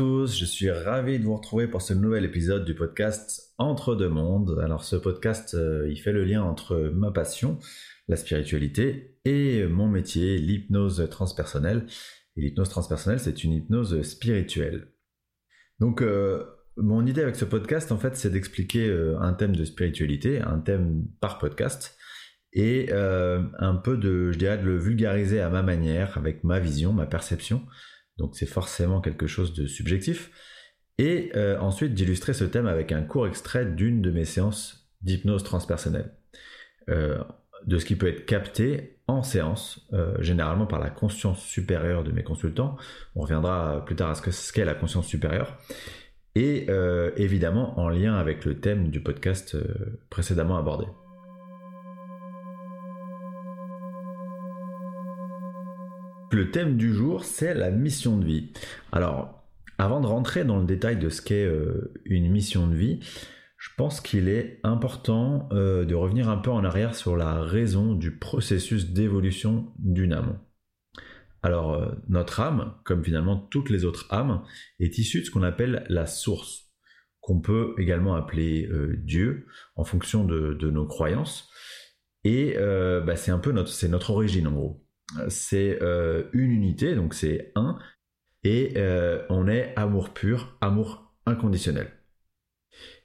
Je suis ravi de vous retrouver pour ce nouvel épisode du podcast Entre deux mondes. Alors ce podcast, euh, il fait le lien entre ma passion, la spiritualité, et mon métier, l'hypnose transpersonnelle. Et l'hypnose transpersonnelle, c'est une hypnose spirituelle. Donc euh, mon idée avec ce podcast, en fait, c'est d'expliquer euh, un thème de spiritualité, un thème par podcast, et un peu de, je dirais, de le vulgariser à ma manière, avec ma vision, ma perception donc c'est forcément quelque chose de subjectif. Et euh, ensuite d'illustrer ce thème avec un court extrait d'une de mes séances d'hypnose transpersonnelle. Euh, de ce qui peut être capté en séance, euh, généralement par la conscience supérieure de mes consultants. On reviendra plus tard à ce qu'est la conscience supérieure. Et évidemment en lien avec le thème du podcast précédemment abordé. Le thème du jour, c'est la mission de vie. Alors, avant de rentrer dans le détail de ce qu'est euh, une mission de vie, je pense qu'il est important euh, de revenir un peu en arrière sur la raison du processus d'évolution d'une âme. Alors, euh, notre âme, comme finalement toutes les autres âmes, est issue de ce qu'on appelle la source, qu'on peut également appeler Dieu, en fonction de, nos croyances. Et bah, c'est un peu notre, c'est notre origine en gros c'est euh, une unité, donc c'est un, et euh, on est amour pur, amour inconditionnel.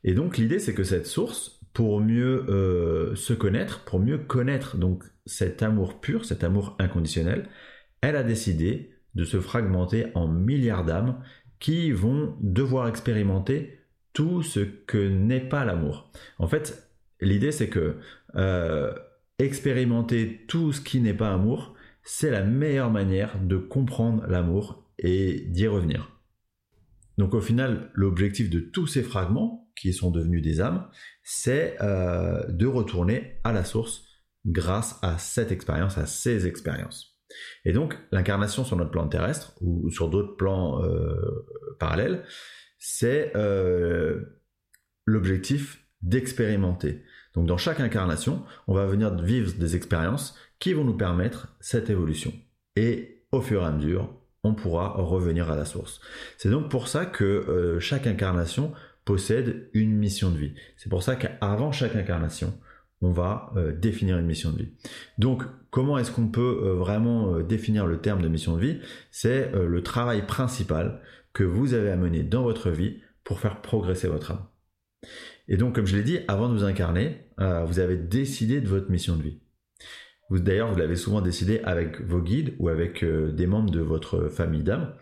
Et donc l'idée c'est que cette source, pour mieux euh, se connaître, pour mieux connaître donc cet amour pur, cet amour inconditionnel, elle a décidé de se fragmenter en milliards d'âmes qui vont devoir expérimenter tout ce que n'est pas l'amour. En fait, l'idée c'est que expérimenter tout ce qui n'est pas amour, c'est la meilleure manière de comprendre l'amour et d'y revenir. Donc au final, l'objectif de tous ces fragments, qui sont devenus des âmes, c'est euh, de retourner à la source grâce à cette expérience, à ces expériences. Et donc l'incarnation sur notre plan terrestre ou sur d'autres plans euh, parallèles, c'est euh, l'objectif d'expérimenter. Donc dans chaque incarnation, on va venir vivre des expériences qui vont nous permettre cette évolution. Et au fur et à mesure, on pourra revenir à la source. C'est donc pour ça que euh, chaque incarnation possède une mission de vie. C'est pour ça qu'avant chaque incarnation, on va euh, définir une mission de vie. Donc, comment est-ce qu'on peut euh, vraiment définir le terme de mission de vie? C'est le travail principal que vous avez à mener dans votre vie pour faire progresser votre âme. Et donc, comme je l'ai dit, avant de vous incarner, vous avez décidé de votre mission de vie. D'ailleurs, vous l'avez souvent décidé avec vos guides ou avec euh, des membres de votre famille d'âmes.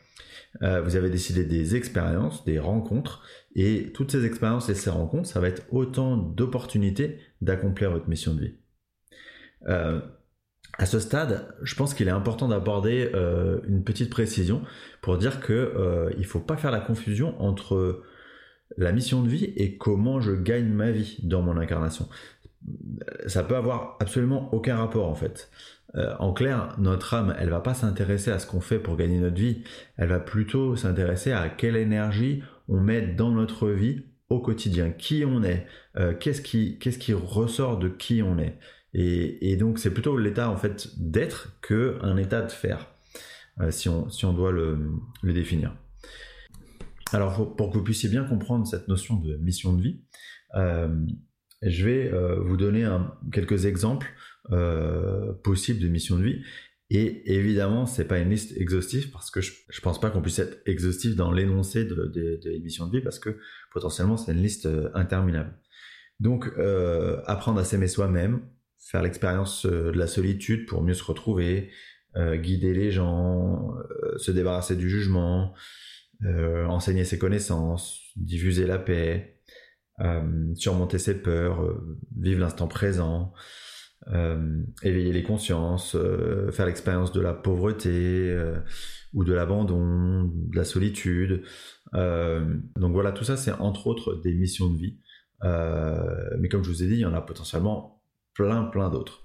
Euh, vous avez décidé des expériences, des rencontres, et toutes ces expériences et ces rencontres, ça va être autant d'opportunités d'accomplir votre mission de vie. Euh, à ce stade, je pense qu'il est important d'aborder une petite précision pour dire que il faut pas faire la confusion entre la mission de vie et comment je gagne ma vie dans mon incarnation ça peut avoir absolument aucun rapport en fait. Euh, en clair, notre âme, elle va pas s'intéresser à ce qu'on fait pour gagner notre vie, elle va plutôt s'intéresser à quelle énergie on met dans notre vie au quotidien, qui on est, euh, qu'est-ce qui, ressort de qui on est. Et, donc c'est plutôt l'état en fait d'être que un état de faire, euh, si, on, doit le définir. Alors pour, que vous puissiez bien comprendre cette notion de mission de vie, je vais euh, vous donner quelques exemples euh, possibles de missions de vie. Et évidemment, c'est pas une liste exhaustive parce que je, ne pense pas qu'on puisse être exhaustif dans l'énoncé de, de, missions de vie parce que potentiellement c'est une liste euh, interminable. Donc, apprendre à s'aimer soi-même, faire l'expérience de la solitude pour mieux se retrouver, guider les gens, se débarrasser du jugement, enseigner ses connaissances, diffuser la paix, euh, surmonter ses peurs, euh, vivre l'instant présent, euh, éveiller les consciences, faire l'expérience de la pauvreté ou de l'abandon, de la solitude. donc voilà, tout ça c'est entre autres des missions de vie. mais comme je vous ai dit, il y en a potentiellement plein plein d'autres.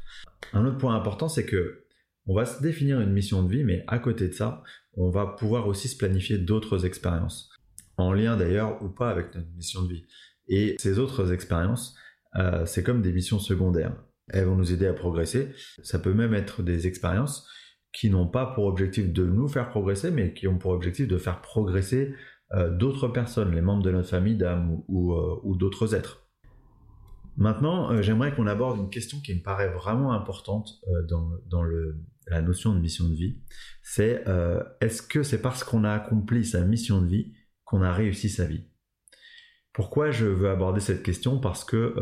Un autre point important, c'est que on va se définir une mission de vie, mais à côté de ça, on va pouvoir aussi se planifier d'autres expériences, en lien d'ailleurs ou pas avec notre mission de vie. Et ces autres expériences, euh, c'est comme des missions secondaires. Elles vont nous aider à progresser. Ça peut même être des expériences qui n'ont pas pour objectif de nous faire progresser, mais qui ont pour objectif de faire progresser euh, d'autres personnes, les membres de notre famille d'âme ou, ou d'autres êtres. Maintenant, j'aimerais qu'on aborde une question qui me paraît vraiment importante dans, la notion de mission de vie. C'est est-ce que c'est parce qu'on a accompli sa mission de vie qu'on a réussi sa vie? Pourquoi je veux aborder cette question? Parce que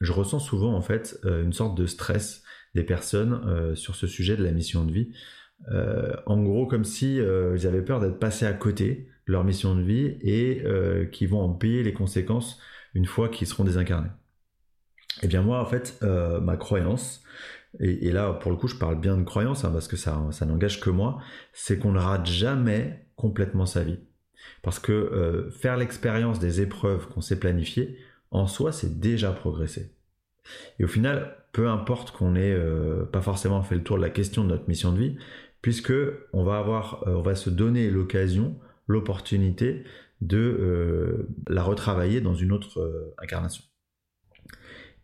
je ressens souvent en fait euh, une sorte de stress des personnes euh, sur ce sujet de la mission de vie. Euh, en gros, comme si ils avaient peur d'être passés à côté de leur mission de vie et qu'ils vont en payer les conséquences une fois qu'ils seront désincarnés. Eh bien moi, en fait, ma croyance, et, là pour le coup je parle bien de croyance hein, parce que ça n'engage que moi, c'est qu'on ne rate jamais complètement sa vie. Parce que faire l'expérience des épreuves qu'on s'est planifiées, en soi, c'est déjà progressé. Et au final, peu importe qu'on ait euh, pas forcément fait le tour de la question de notre mission de vie, puisque on va euh, se donner l'occasion, l'opportunité de euh, la retravailler dans une autre incarnation.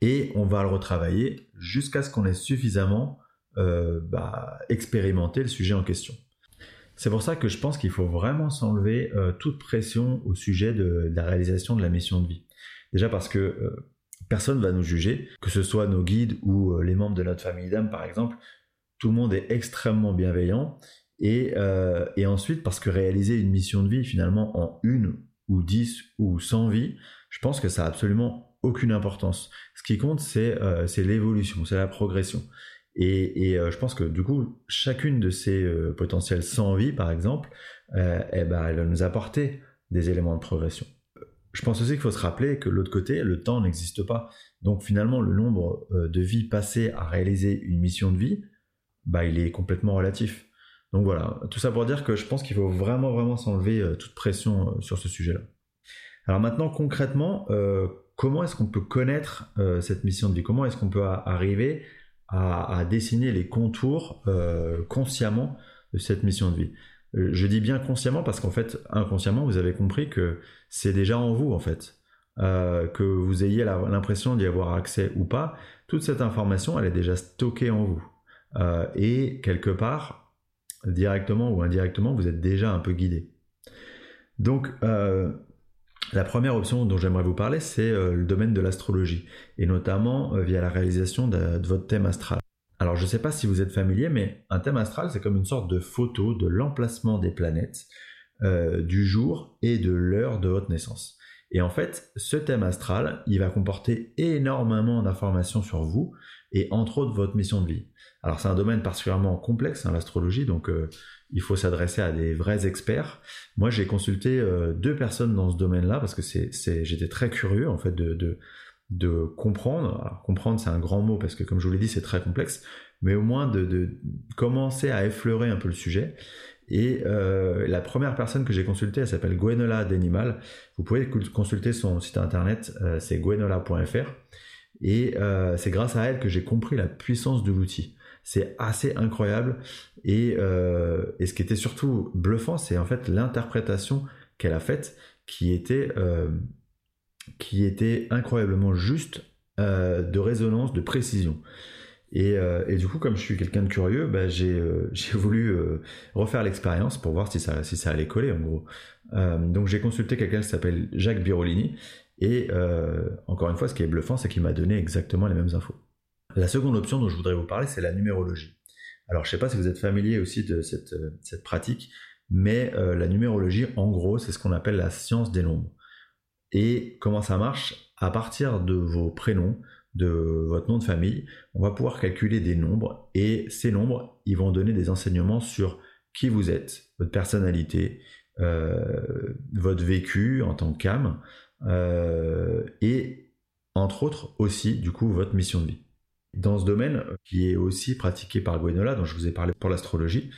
Et on va le retravailler jusqu'à ce qu'on ait suffisamment bah, expérimenté le sujet en question. C'est pour ça que je pense qu'il faut vraiment s'enlever toute pression au sujet de, la réalisation de la mission de vie. Déjà parce que euh, personne va nous juger, que ce soit nos guides ou euh, les membres de notre famille d'âme par exemple. Tout le monde est extrêmement bienveillant. Euh, et, ensuite parce que réaliser une mission de vie finalement en une ou dix ou cent vies, je pense que ça a absolument aucune importance. Ce qui compte, c'est l'évolution, c'est la progression. Et, je pense que du coup, chacune de ces potentielles 100 vies, par exemple, eh ben, elle va nous apporter des éléments de progression. Je pense aussi qu'il faut se rappeler que l'autre côté, le temps n'existe pas. Donc finalement, le nombre euh, de vies passées à réaliser une mission de vie, bah, il est complètement relatif. Donc voilà, tout ça pour dire que je pense qu'il faut vraiment, vraiment s'enlever euh, toute pression euh, sur ce sujet-là. Alors maintenant, concrètement, comment est-ce qu'on peut connaître cette mission de vie? Comment est-ce qu'on peut arriver à, dessiner les contours consciemment de cette mission de vie je dis bien consciemment parce qu'en fait, inconsciemment, vous avez compris que c'est déjà en vous, en fait. Euh, que vous ayez l'impression d'y avoir accès ou pas, toute cette information, elle est déjà stockée en vous. Euh, et quelque part, directement ou indirectement, vous êtes déjà un peu guidé. Donc, euh, la première option dont j'aimerais vous parler, c'est le domaine de l'astrologie, et notamment via la réalisation de votre thème astral. Alors je ne sais pas si vous êtes familier, mais un thème astral, c'est comme une sorte de photo de l'emplacement des planètes, euh, du jour et de l'heure de votre naissance. Et en fait, ce thème astral, il va comporter énormément d'informations sur vous et entre autres votre mission de vie. Alors c'est un domaine particulièrement complexe, hein, l'astrologie, donc euh, il faut s'adresser à des vrais experts. Moi j'ai consulté euh, deux personnes dans ce domaine-là parce que c'est, j'étais très curieux en fait de, de comprendre. Alors, comprendre, c'est un grand mot parce que, comme je vous l'ai dit, c'est très complexe, mais au moins de, commencer à effleurer un peu le sujet. Et euh, la première personne que j'ai consultée, elle s'appelle Gwenola Denimal. Vous pouvez consulter son site internet, euh, c'est gwenola.fr. Et c'est grâce à elle que j'ai compris la puissance de l'outil. C'est assez incroyable. Et, et, ce qui était surtout bluffant, c'est en fait l'interprétation qu'elle a faite, qui était était incroyablement juste, euh, de résonance, de précision. Euh, et, du coup, comme je suis quelqu'un de curieux, bah, j'ai euh, voulu refaire l'expérience pour voir si ça, si ça allait coller en gros. donc j'ai consulté quelqu'un qui s'appelle Jacques Birolini, et encore une fois, ce qui est bluffant, c'est qu'il m'a donné exactement les mêmes infos. La seconde option dont je voudrais vous parler, c'est la numérologie. Alors je ne sais pas si vous êtes familier aussi de cette, cette pratique, mais la numérologie, en gros, c'est ce qu'on appelle la science des nombres. Et comment ça marche? À partir de vos prénoms, de votre nom de famille, on va pouvoir calculer des nombres et ces nombres, ils vont donner des enseignements sur qui vous êtes, votre personnalité, euh, votre vécu en tant qu'âme euh, et entre autres aussi du coup votre mission de vie. Dans ce domaine, qui est aussi pratiqué par Gwenola, dont je vous ai parlé pour l'astrologie,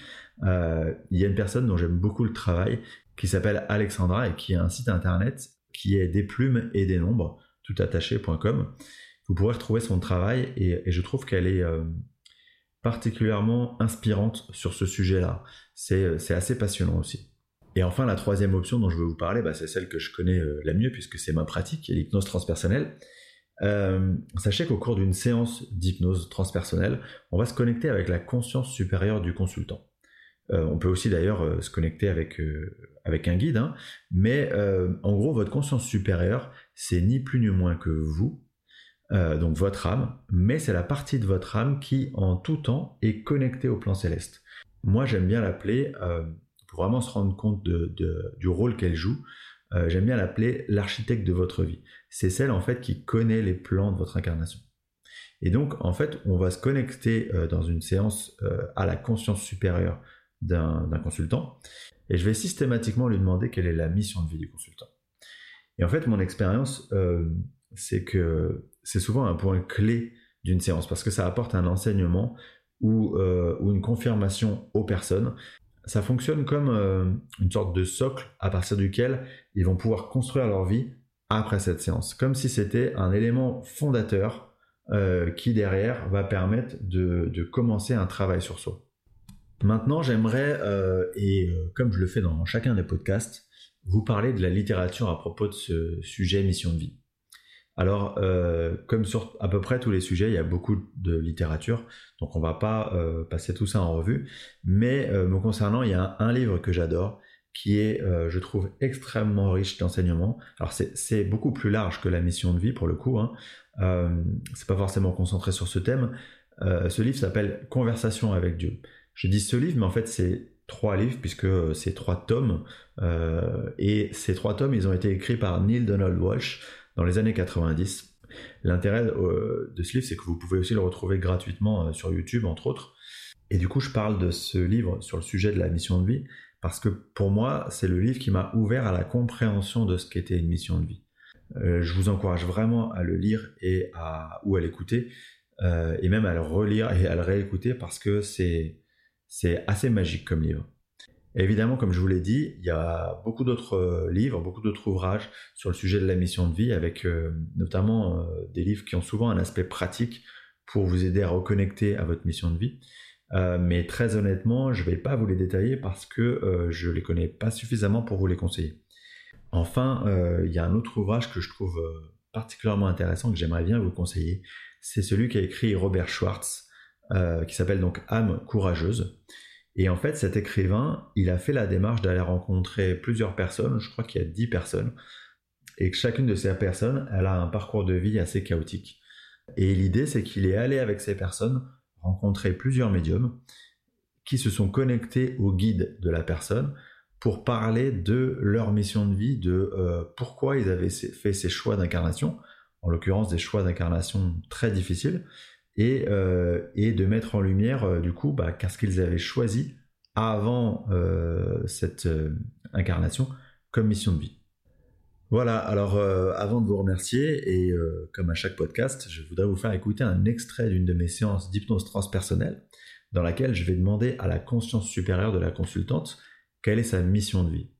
euh, il y a une personne dont j'aime beaucoup le travail qui s'appelle Alexandra et qui a un site internet qui est des plumes et des nombres, toutattaché.com. Vous pourrez retrouver son travail et, je trouve qu'elle est euh, particulièrement inspirante sur ce sujet-là. Euh, c'est assez passionnant aussi. Et enfin, la troisième option dont je veux vous parler, bah, c'est celle que je connais euh, la mieux puisque c'est ma pratique, l'hypnose transpersonnelle. Euh, sachez qu'au cours d'une séance d'hypnose transpersonnelle, on va se connecter avec la conscience supérieure du consultant. Euh, on peut aussi d'ailleurs euh, se connecter avec, avec un guide, hein. mais en gros, votre conscience supérieure, c'est ni plus ni moins que vous, donc votre âme, mais c'est la partie de votre âme qui, en tout temps, est connectée au plan céleste. Moi, j'aime bien l'appeler, pour vraiment se rendre compte du rôle qu'elle joue, j'aime bien l'appeler l'architecte de votre vie c'est celle en fait qui connaît les plans de votre incarnation. Et donc en fait, on va se connecter euh, dans une séance euh, à la conscience supérieure d'un consultant, et je vais systématiquement lui demander quelle est la mission de vie du consultant. Et en fait, mon expérience, euh, c'est que c'est souvent un point clé d'une séance, parce que ça apporte un enseignement ou une confirmation aux personnes. Ça fonctionne comme une sorte de socle à partir duquel ils vont pouvoir construire leur vie après cette séance, comme si c'était un élément fondateur euh, qui derrière va permettre de, commencer un travail sur soi. Maintenant, j'aimerais, euh, et euh, comme je le fais dans chacun des podcasts, vous parler de la littérature à propos de ce sujet mission de vie. Alors, comme sur à peu près tous les sujets, il y a beaucoup de littérature, donc on va pas passer tout ça en revue. Mais me concernant, il y a un livre que j'adore, qui est, euh, je trouve, extrêmement riche d'enseignements. Alors c'est beaucoup plus large que la mission de vie pour le coup. Hein. Euh, c'est pas forcément concentré sur ce thème. Euh, ce livre s'appelle Conversation avec Dieu. Je dis ce livre, mais en fait c'est trois livres puisque c'est trois tomes. et ces trois tomes, ils ont été écrits par Neil Donald Walsh dans les années 90. L'intérêt de ce livre, c'est que vous pouvez aussi le retrouver gratuitement sur YouTube, entre autres. Et du coup, je parle de ce livre sur le sujet de la mission de vie parce que pour moi, c'est le livre qui m'a ouvert à la compréhension de ce qu'était une mission de vie. Euh, je vous encourage vraiment à le lire et à, ou à l'écouter, euh, et même à le relire et à le réécouter parce que c'est assez magique comme livre. Évidemment, comme je vous l'ai dit, il y a beaucoup d'autres euh, livres, beaucoup d'autres ouvrages sur le sujet de la mission de vie, avec notamment des livres qui ont souvent un aspect pratique pour vous aider à reconnecter à votre mission de vie. Euh, mais très honnêtement, je ne vais pas vous les détailler parce que euh, je ne les connais pas suffisamment pour vous les conseiller. Enfin, euh, il y a un autre ouvrage que je trouve particulièrement intéressant que j'aimerais bien vous conseiller. C'est celui qu'a écrit Robert Schwartz, qui s'appelle donc Âme courageuse. Et en fait, cet écrivain, il a fait la démarche d'aller rencontrer plusieurs personnes, je crois qu'il y a 10 personnes, et que chacune de ces personnes, elle a un parcours de vie assez chaotique. Et l'idée, c'est qu'il est allé avec ces personnes rencontré plusieurs médiums qui se sont connectés au guide de la personne pour parler de leur mission de vie, de euh, pourquoi ils avaient fait ces choix d'incarnation, en l'occurrence des choix d'incarnation très difficiles, et, euh, et, de mettre en lumière euh, du coup bah, qu'est-ce qu'ils avaient choisi avant cette incarnation comme mission de vie. Voilà, alors euh, avant de vous remercier, et euh, comme à chaque podcast, je voudrais vous faire écouter un extrait d'une de mes séances d'hypnose transpersonnelle, dans laquelle je vais demander à la conscience supérieure de la consultante quelle est sa mission de vie.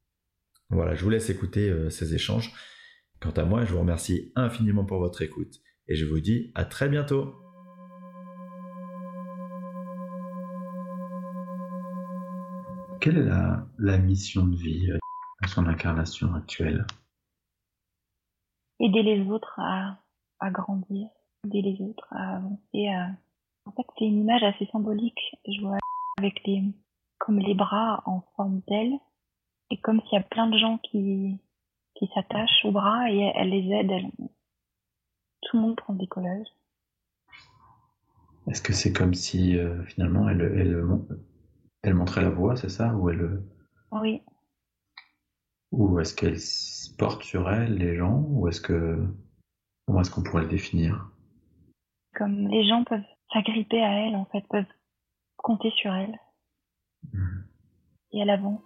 Voilà, je vous laisse écouter euh, ces échanges. Quant à moi, je vous remercie infiniment pour votre écoute, et je vous dis à très bientôt. Quelle est la, la mission de vie à son incarnation actuelle? Aider les autres à, à grandir, aider les autres à avancer. À... En fait, c'est une image assez symbolique. Je vois avec les, comme les bras en forme d'aile, et comme s'il y a plein de gens qui, qui s'attachent aux bras et elle les aide. Elle... Tout le monde prend le décollage. Est-ce que c'est comme si euh, finalement elle, elle, elle montrait la voie, c'est ça Ou elle... Oui. Ou est-ce qu'elle porte sur elle, les gens Ou est-ce que. Comment est-ce qu'on pourrait le définir? Comme les gens peuvent s'agripper à elle, en fait, peuvent compter sur elle. Hmm. Et elle avance.